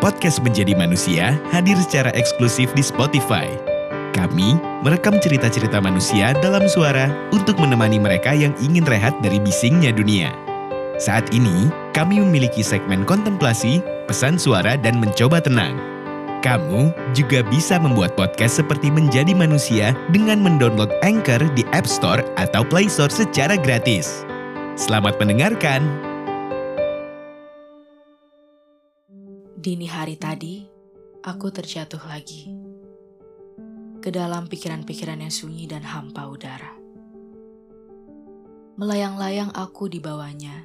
Podcast Menjadi Manusia hadir secara eksklusif di Spotify. Kami merekam cerita-cerita manusia dalam suara untuk menemani mereka yang ingin rehat dari bisingnya dunia. Saat ini, kami memiliki segmen kontemplasi, pesan suara, dan mencoba tenang. Kamu juga bisa membuat podcast seperti Menjadi Manusia dengan mendownload Anchor di App Store atau Play Store secara gratis. Selamat mendengarkan. Dini hari tadi, aku terjatuh lagi ke dalam pikiran-pikiran yang sunyi dan hampa udara. Melayang-layang aku di bawahnya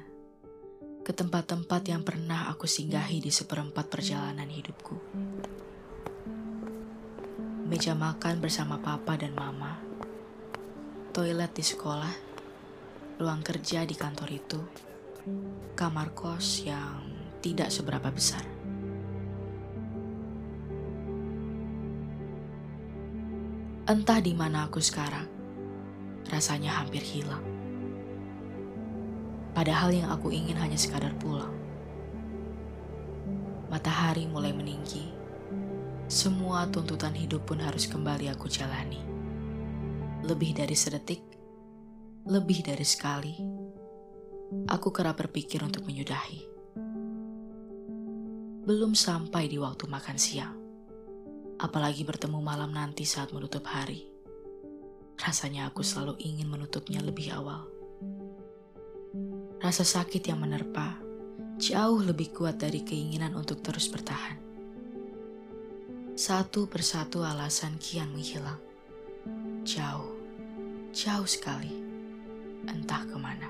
ke tempat-tempat yang pernah aku singgahi di seperempat perjalanan hidupku. Meja makan bersama papa dan mama, toilet di sekolah, ruang kerja di kantor itu, kamar kos yang tidak seberapa besar. Entah di mana aku sekarang, rasanya hampir hilang. Padahal yang aku ingin hanya sekadar pulang. Matahari mulai meninggi. Semua tuntutan hidup pun harus kembali aku jalani. Lebih dari sedetik, lebih dari sekali, aku kerap berpikir untuk menyudahi. Belum sampai di waktu makan siang apalagi bertemu malam nanti saat menutup hari. Rasanya aku selalu ingin menutupnya lebih awal. Rasa sakit yang menerpa jauh lebih kuat dari keinginan untuk terus bertahan. Satu persatu alasan kian menghilang. Jauh, jauh sekali. Entah ke mana.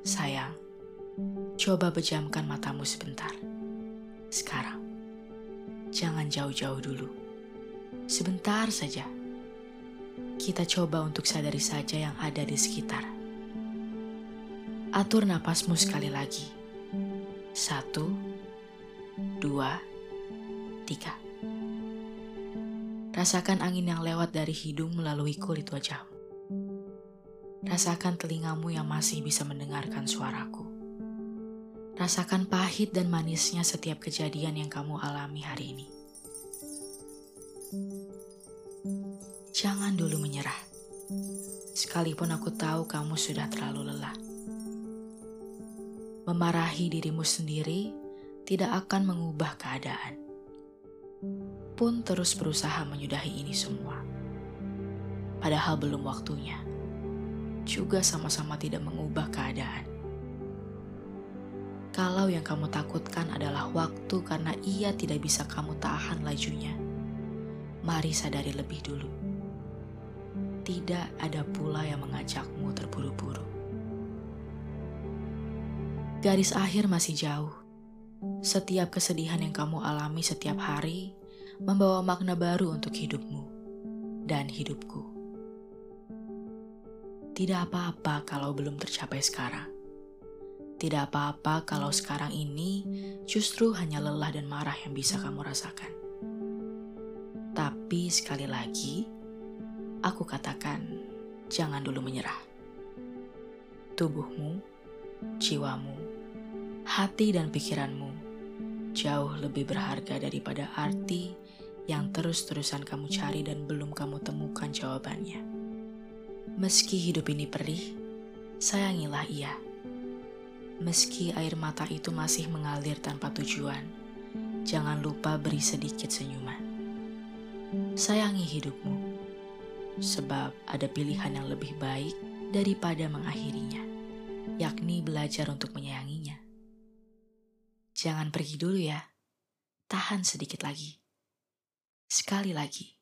Sayang, coba pejamkan matamu sebentar. Sekarang jangan jauh-jauh dulu. Sebentar saja. Kita coba untuk sadari saja yang ada di sekitar. Atur napasmu sekali lagi. Satu, dua, tiga. Rasakan angin yang lewat dari hidung melalui kulit wajahmu. Rasakan telingamu yang masih bisa mendengarkan suaraku. Rasakan pahit dan manisnya setiap kejadian yang kamu alami hari ini. Jangan dulu menyerah. Sekalipun aku tahu kamu sudah terlalu lelah. Memarahi dirimu sendiri tidak akan mengubah keadaan. Pun terus berusaha menyudahi ini semua. Padahal belum waktunya. Juga sama-sama tidak mengubah keadaan. Kalau yang kamu takutkan adalah waktu karena ia tidak bisa kamu tahan lajunya, mari sadari lebih dulu. Tidak ada pula yang mengajakmu terburu-buru. Garis akhir masih jauh. Setiap kesedihan yang kamu alami setiap hari membawa makna baru untuk hidupmu dan hidupku. Tidak apa-apa kalau belum tercapai sekarang tidak apa-apa kalau sekarang ini justru hanya lelah dan marah yang bisa kamu rasakan. Tapi sekali lagi, aku katakan jangan dulu menyerah. Tubuhmu, jiwamu, hati dan pikiranmu jauh lebih berharga daripada arti yang terus-terusan kamu cari dan belum kamu temukan jawabannya. Meski hidup ini perih, sayangilah ia Meski air mata itu masih mengalir tanpa tujuan, jangan lupa beri sedikit senyuman. Sayangi hidupmu, sebab ada pilihan yang lebih baik daripada mengakhirinya, yakni belajar untuk menyayanginya. Jangan pergi dulu ya, tahan sedikit lagi. Sekali lagi.